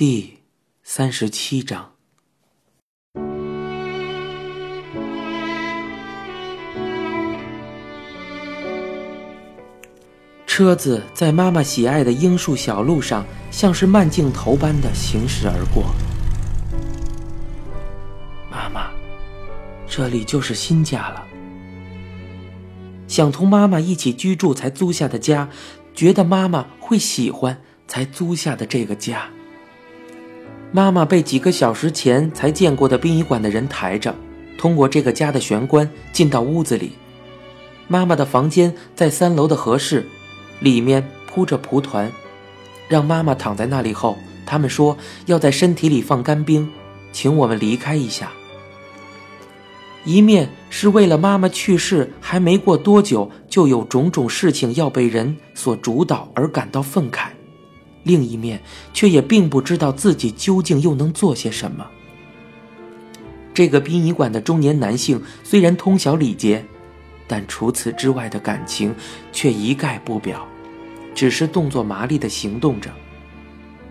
第三十七章。车子在妈妈喜爱的樱树小路上，像是慢镜头般的行驶而过。妈妈，这里就是新家了。想同妈妈一起居住才租下的家，觉得妈妈会喜欢才租下的这个家。妈妈被几个小时前才见过的殡仪馆的人抬着，通过这个家的玄关进到屋子里。妈妈的房间在三楼的和室。里面铺着蒲团，让妈妈躺在那里后，他们说要在身体里放干冰，请我们离开一下。一面是为了妈妈去世还没过多久就有种种事情要被人所主导而感到愤慨，另一面却也并不知道自己究竟又能做些什么。这个殡仪馆的中年男性虽然通晓礼节。但除此之外的感情却一概不表，只是动作麻利地行动着。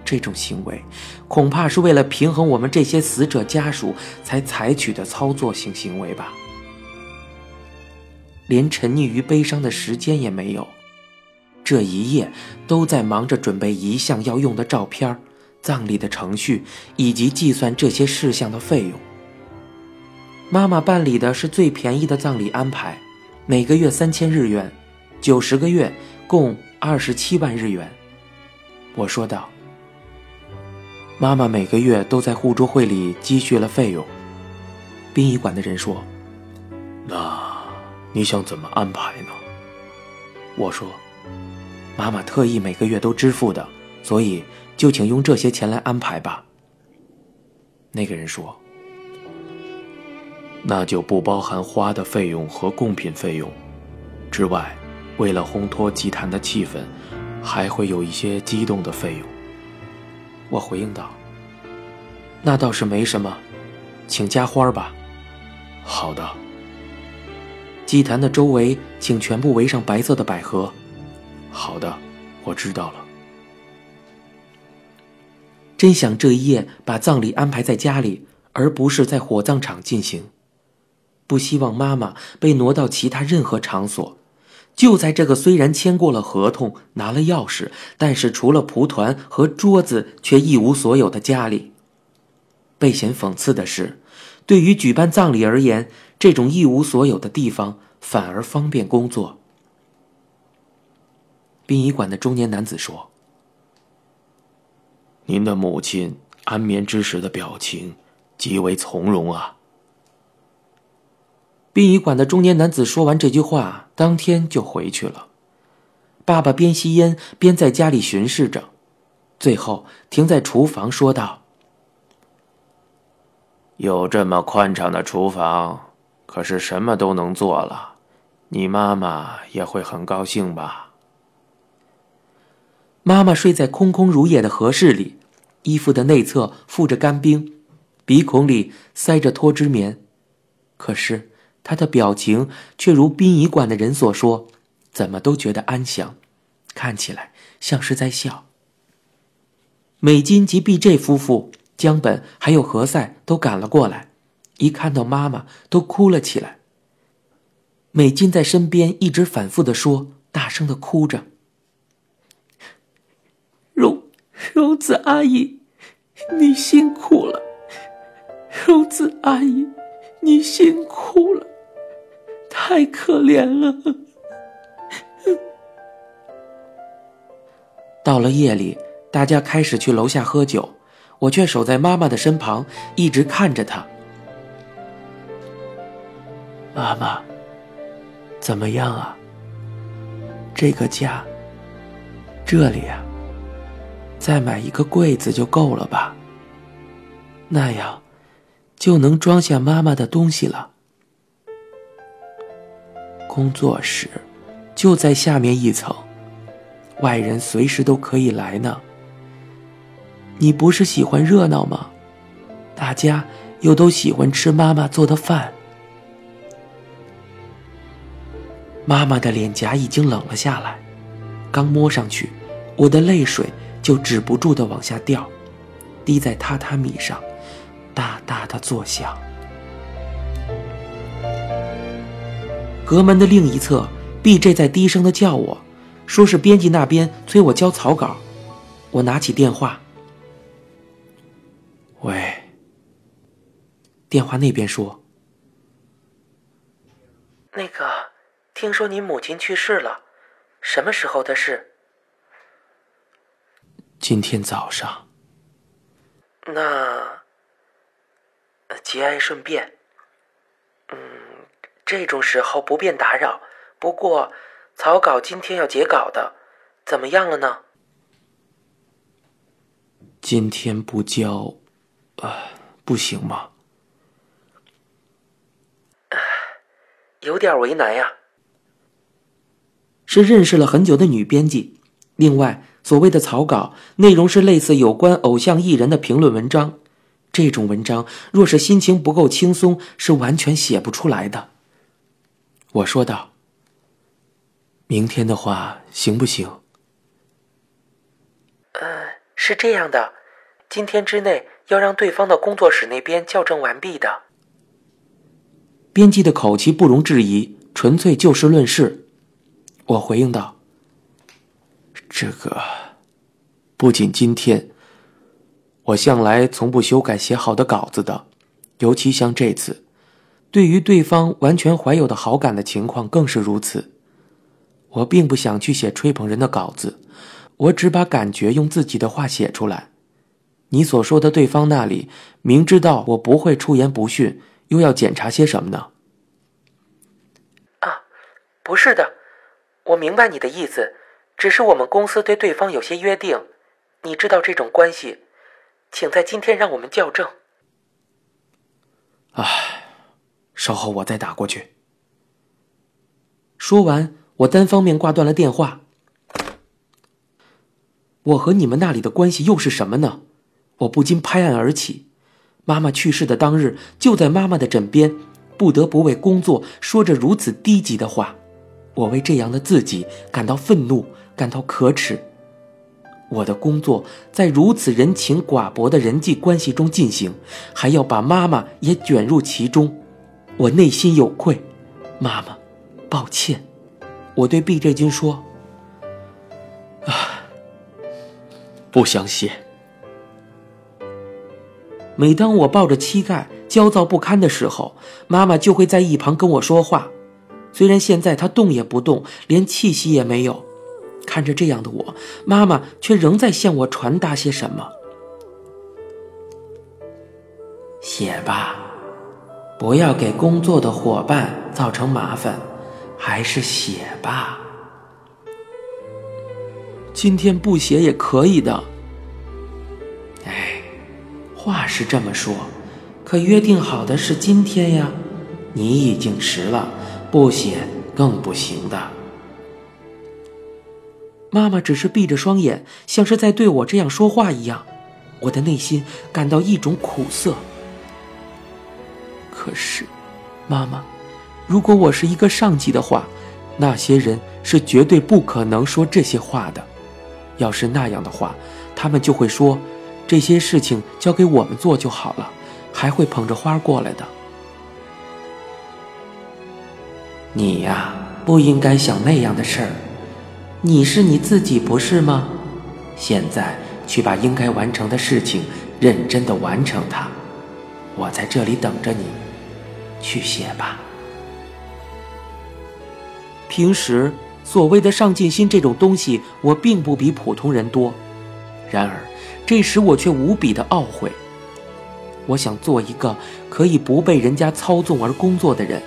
这种行为，恐怕是为了平衡我们这些死者家属才采取的操作性行为吧。连沉溺于悲伤的时间也没有，这一夜都在忙着准备遗像要用的照片、葬礼的程序以及计算这些事项的费用。妈妈办理的是最便宜的葬礼安排。每个月三千日元，九十个月，共二十七万日元。我说道：“妈妈每个月都在互助会里积蓄了费用。”殡仪馆的人说：“那你想怎么安排呢？”我说：“妈妈特意每个月都支付的，所以就请用这些钱来安排吧。”那个人说。那就不包含花的费用和贡品费用，之外，为了烘托祭坛的气氛，还会有一些激动的费用。我回应道：“那倒是没什么，请加花吧。”好的。祭坛的周围请全部围上白色的百合。好的，我知道了。真想这一夜把葬礼安排在家里，而不是在火葬场进行。不希望妈妈被挪到其他任何场所，就在这个虽然签过了合同、拿了钥匙，但是除了蒲团和桌子却一无所有的家里。被嫌讽刺的是，对于举办葬礼而言，这种一无所有的地方反而方便工作。殡仪馆的中年男子说：“您的母亲安眠之时的表情极为从容啊。”殡仪馆的中年男子说完这句话，当天就回去了。爸爸边吸烟边在家里巡视着，最后停在厨房说道：“有这么宽敞的厨房，可是什么都能做了，你妈妈也会很高兴吧？”妈妈睡在空空如也的和室里，衣服的内侧附着干冰，鼻孔里塞着脱脂棉，可是。他的表情却如殡仪馆的人所说，怎么都觉得安详，看起来像是在笑。美金及 B.J 夫妇、江本还有何塞都赶了过来，一看到妈妈都哭了起来。美金在身边一直反复的说，大声的哭着：“荣子阿姨，你辛苦了，荣子阿姨，你辛苦了。”太可怜了。到了夜里，大家开始去楼下喝酒，我却守在妈妈的身旁，一直看着她。妈妈，怎么样啊？这个家，这里啊，再买一个柜子就够了吧？那样，就能装下妈妈的东西了。工作室就在下面一层，外人随时都可以来呢。你不是喜欢热闹吗？大家又都喜欢吃妈妈做的饭。妈妈的脸颊已经冷了下来，刚摸上去，我的泪水就止不住的往下掉。滴在榻榻米上，哒哒的作响。阁门的另一侧，B.J. 在低声的叫我，说是编辑那边催我交草稿。我拿起电话，喂。电话那边说：“那个，听说你母亲去世了，什么时候的事？”今天早上。那，节哀顺变。嗯，这种时候不便打扰。不过，草稿今天要截稿的，怎么样了呢？今天不交，啊，不行吗？有点为难呀。是认识了很久的女编辑，另外。所谓的草稿内容是类似有关偶像艺人的评论文章，这种文章若是心情不够轻松，是完全写不出来的。我说道：“明天的话行不行？”呃，是这样的，今天之内要让对方的工作室那边校正完毕的。编辑的口气不容置疑，纯粹就事论事。我回应道。这个，不仅今天，我向来从不修改写好的稿子的，尤其像这次，对于对方完全怀有的好感的情况更是如此。我并不想去写吹捧人的稿子，我只把感觉用自己的话写出来。你所说的对方那里，明知道我不会出言不逊，又要检查些什么呢？啊，不是的，我明白你的意思。只是我们公司对对方有些约定，你知道这种关系，请在今天让我们校正。唉，稍后我再打过去。说完，我单方面挂断了电话。我和你们那里的关系又是什么呢？我不禁拍案而起。妈妈去世的当日，就在妈妈的枕边，不得不为工作说着如此低级的话。我为这样的自己感到愤怒。感到可耻。我的工作在如此人情寡薄的人际关系中进行，还要把妈妈也卷入其中，我内心有愧。妈妈，抱歉。我对毕振军说：“啊，不想写。”每当我抱着膝盖焦躁不堪的时候，妈妈就会在一旁跟我说话。虽然现在她动也不动，连气息也没有。看着这样的我，妈妈却仍在向我传达些什么。写吧，不要给工作的伙伴造成麻烦，还是写吧。今天不写也可以的。哎，话是这么说，可约定好的是今天呀，你已经迟了，不写更不行的。妈妈只是闭着双眼，像是在对我这样说话一样，我的内心感到一种苦涩。可是，妈妈，如果我是一个上级的话，那些人是绝对不可能说这些话的。要是那样的话，他们就会说，这些事情交给我们做就好了，还会捧着花过来的。你呀，不应该想那样的事儿。你是你自己不是吗？现在去把应该完成的事情认真的完成它。我在这里等着你，去写吧。平时所谓的上进心这种东西，我并不比普通人多。然而这时我却无比的懊悔。我想做一个可以不被人家操纵而工作的人。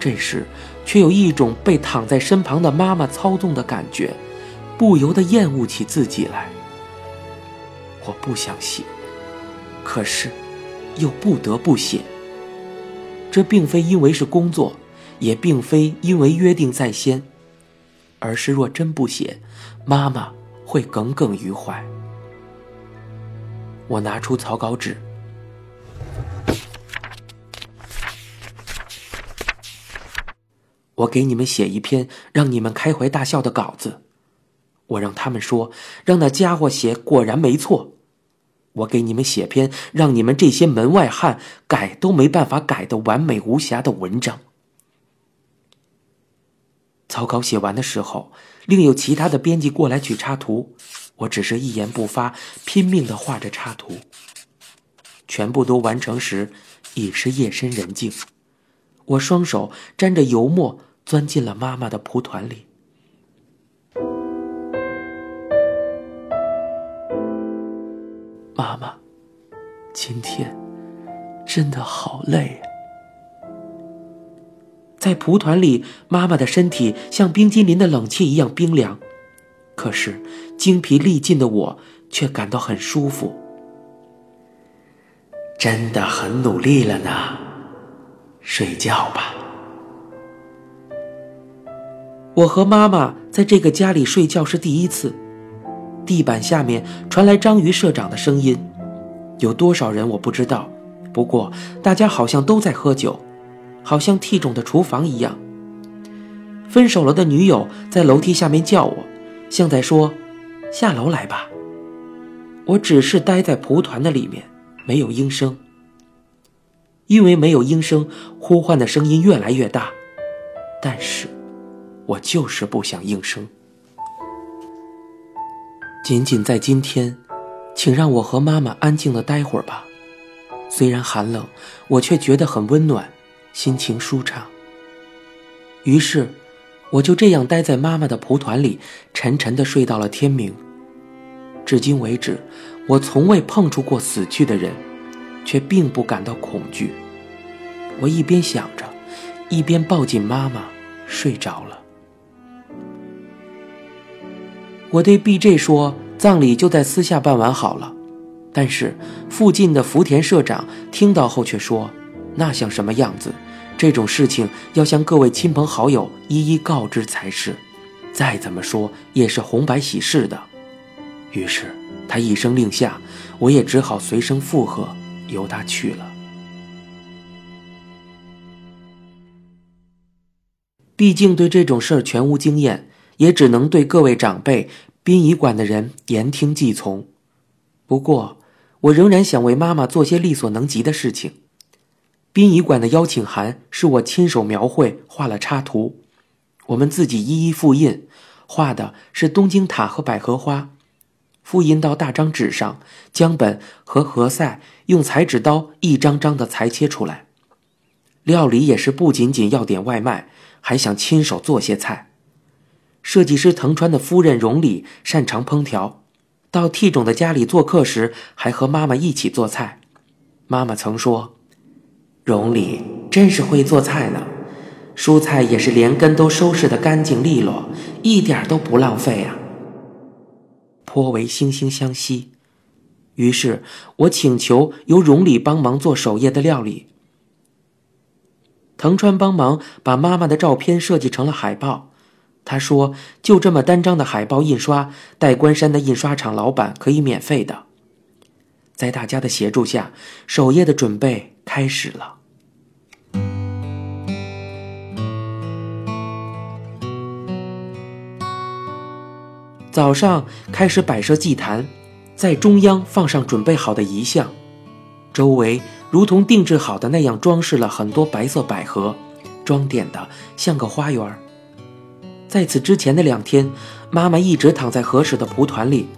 这时。却有一种被躺在身旁的妈妈操纵的感觉，不由得厌恶起自己来。我不想写，可是又不得不写。这并非因为是工作，也并非因为约定在先，而是若真不写，妈妈会耿耿于怀。我拿出草稿纸。我给你们写一篇让你们开怀大笑的稿子，我让他们说，让那家伙写果然没错。我给你们写篇让你们这些门外汉改都没办法改的完美无瑕的文章。草稿写完的时候，另有其他的编辑过来取插图，我只是一言不发，拼命的画着插图。全部都完成时，已是夜深人静。我双手沾着油墨，钻进了妈妈的蒲团里。妈妈，今天真的好累。在蒲团里，妈妈的身体像冰激凌的冷气一样冰凉，可是精疲力尽的我却感到很舒服。真的很努力了呢，睡觉吧。我和妈妈在这个家里睡觉是第一次。地板下面传来章鱼社长的声音，有多少人我不知道，不过大家好像都在喝酒，好像 T 种的厨房一样。分手了的女友在楼梯下面叫我，像在说：“下楼来吧。”我只是待在蒲团的里面，没有应声。因为没有应声，呼唤的声音越来越大，但是，我就是不想应声。仅仅在今天，请让我和妈妈安静的待会儿吧。虽然寒冷，我却觉得很温暖，心情舒畅。于是，我就这样待在妈妈的蒲团里，沉沉的睡到了天明。至今为止，我从未碰触过死去的人，却并不感到恐惧。我一边想着，一边抱紧妈妈，睡着了。我对 B.J 说：“葬礼就在私下办完好了。”但是附近的福田社长听到后却说：“那像什么样子？这种事情要向各位亲朋好友一一告知才是。再怎么说也是红白喜事的。”于是他一声令下，我也只好随声附和，由他去了。毕竟对这种事儿全无经验。也只能对各位长辈、殡仪馆的人言听计从。不过，我仍然想为妈妈做些力所能及的事情。殡仪馆的邀请函是我亲手描绘、画了插图，我们自己一一复印，画的是东京塔和百合花，复印到大张纸上，将本和何塞用裁纸刀一张张的裁切出来。料理也是不仅仅要点外卖，还想亲手做些菜。设计师藤川的夫人荣里擅长烹调，到 T 种的家里做客时，还和妈妈一起做菜。妈妈曾说：“荣里真是会做菜呢，蔬菜也是连根都收拾得干净利落，一点都不浪费啊。”颇为惺惺相惜。于是我请求由荣里帮忙做首页的料理。藤川帮忙把妈妈的照片设计成了海报。他说：“就这么单张的海报印刷，代官山的印刷厂老板可以免费的。”在大家的协助下，首页的准备开始了。早上开始摆设祭坛，在中央放上准备好的遗像，周围如同定制好的那样装饰了很多白色百合，装点的像个花园。在此之前的两天，妈妈一直躺在合适的蒲团里，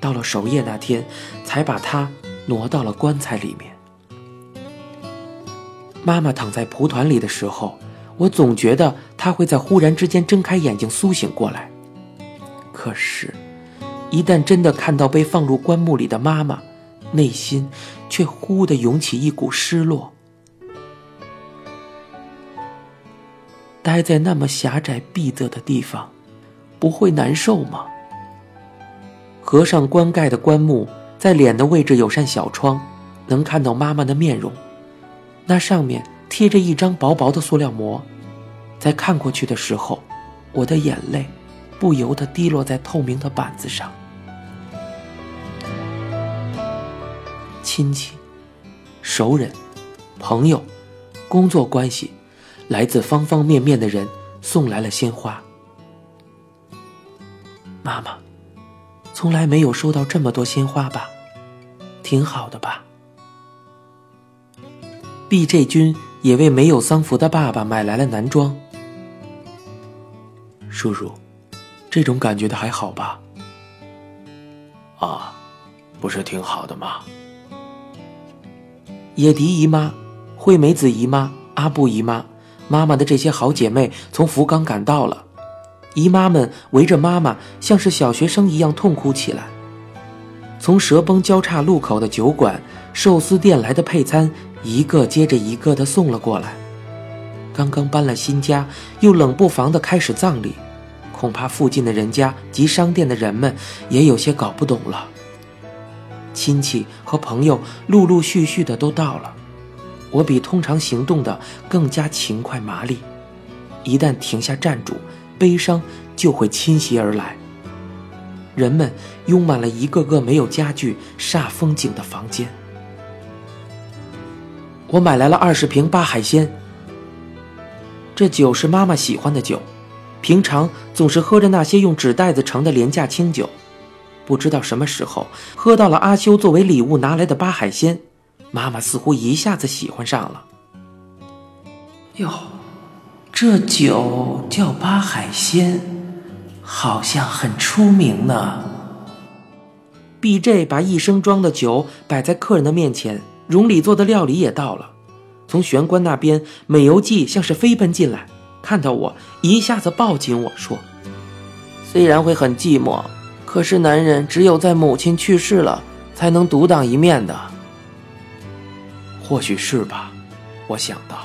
到了守夜那天，才把她挪到了棺材里面。妈妈躺在蒲团里的时候，我总觉得她会在忽然之间睁开眼睛苏醒过来。可是，一旦真的看到被放入棺木里的妈妈，内心却忽地涌起一股失落。待在那么狭窄闭塞的地方，不会难受吗？合上棺盖的棺木，在脸的位置有扇小窗，能看到妈妈的面容。那上面贴着一张薄薄的塑料膜，在看过去的时候，我的眼泪不由得滴落在透明的板子上。亲戚、熟人、朋友、工作关系。来自方方面面的人送来了鲜花。妈妈，从来没有收到这么多鲜花吧？挺好的吧。B.J. 君也为没有丧服的爸爸买来了男装。叔叔，这种感觉的还好吧？啊，不是挺好的吗？野迪姨妈、惠美子姨妈、阿布姨妈，妈妈的这些好姐妹从福冈赶到了。姨妈们围着妈妈，像是小学生一样痛哭起来。从蛇崩交叉路口的酒馆、寿司店来的配餐，一个接着一个的送了过来。刚刚搬了新家，又冷不防的开始葬礼，恐怕附近的人家及商店的人们也有些搞不懂了。亲戚和朋友陆陆续续的都到了，我比通常行动的更加勤快麻利，一旦停下站住。悲伤就会侵袭而来。人们拥满了一个个没有家具、煞风景的房间。我买来了二十瓶八海鲜。这酒是妈妈喜欢的酒，平常总是喝着那些用纸袋子盛的廉价清酒。不知道什么时候喝到了阿修作为礼物拿来的八海鲜，妈妈似乎一下子喜欢上了。哟。这酒叫八海鲜，好像很出名呢。B.J. 把一升装的酒摆在客人的面前，荣里做的料理也到了。从玄关那边，美游记像是飞奔进来，看到我一下子抱紧我说：“虽然会很寂寞，可是男人只有在母亲去世了，才能独当一面的。”或许是吧，我想到。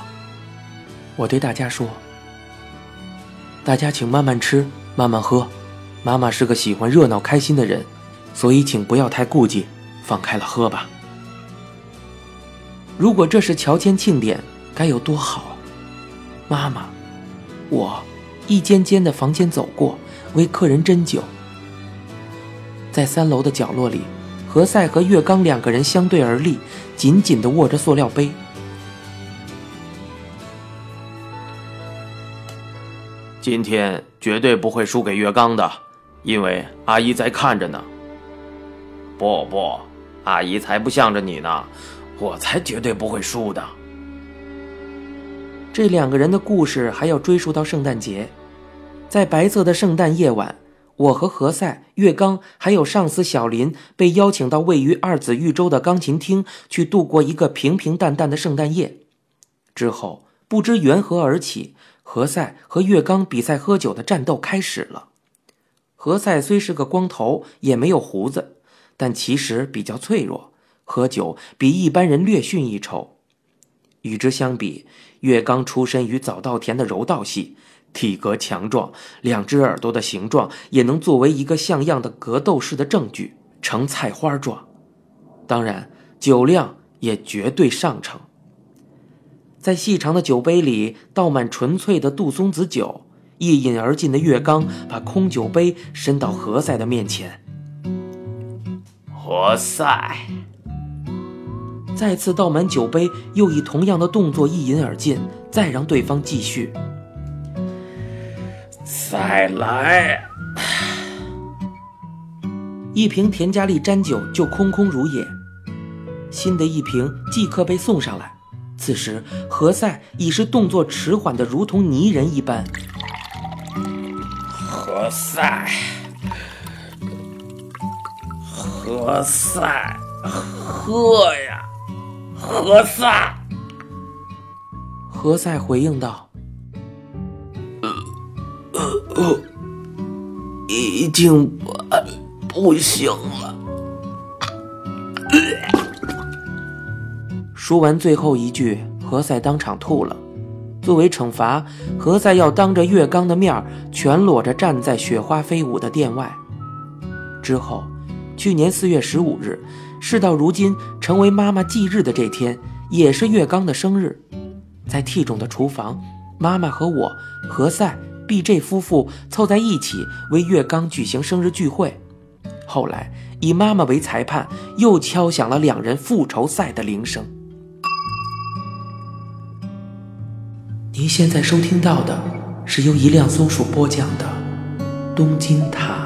我对大家说：“大家请慢慢吃，慢慢喝。妈妈是个喜欢热闹、开心的人，所以请不要太顾忌，放开了喝吧。如果这是乔迁庆典，该有多好！妈妈，我一间间的房间走过，为客人斟酒。在三楼的角落里，何塞和月刚两个人相对而立，紧紧地握着塑料杯。”今天绝对不会输给月刚的，因为阿姨在看着呢。不不，阿姨才不向着你呢，我才绝对不会输的。这两个人的故事还要追溯到圣诞节，在白色的圣诞夜晚，我和何塞、月刚还有上司小林被邀请到位于二子玉州的钢琴厅去度过一个平平淡淡的圣诞夜。之后不知缘何而起。何塞和月刚比赛喝酒的战斗开始了。何塞虽是个光头，也没有胡子，但其实比较脆弱，喝酒比一般人略逊一筹。与之相比，月刚出身于早稻田的柔道系，体格强壮，两只耳朵的形状也能作为一个像样的格斗士的证据，呈菜花状。当然，酒量也绝对上乘。在细长的酒杯里倒满纯粹的杜松子酒，一饮而尽的月刚把空酒杯伸到何塞的面前。何塞再次倒满酒杯，又以同样的动作一饮而尽，再让对方继续。再来，一瓶田加利沾酒就空空如也，新的一瓶即刻被送上来。此时，何塞已是动作迟缓的，如同泥人一般。何塞，何塞，喝呀，何塞！何塞回应道：“呃呃呃，已经不不行了。”说完最后一句，何塞当场吐了。作为惩罚，何塞要当着月刚的面全裸着站在雪花飞舞的殿外。之后，去年四月十五日，事到如今成为妈妈忌日的这天，也是月刚的生日。在 T 中的厨房，妈妈和我、何塞、B.J 夫妇凑在一起为月刚举行生日聚会。后来，以妈妈为裁判，又敲响了两人复仇赛的铃声。您现在收听到的是由一辆松鼠播讲的《东京塔》。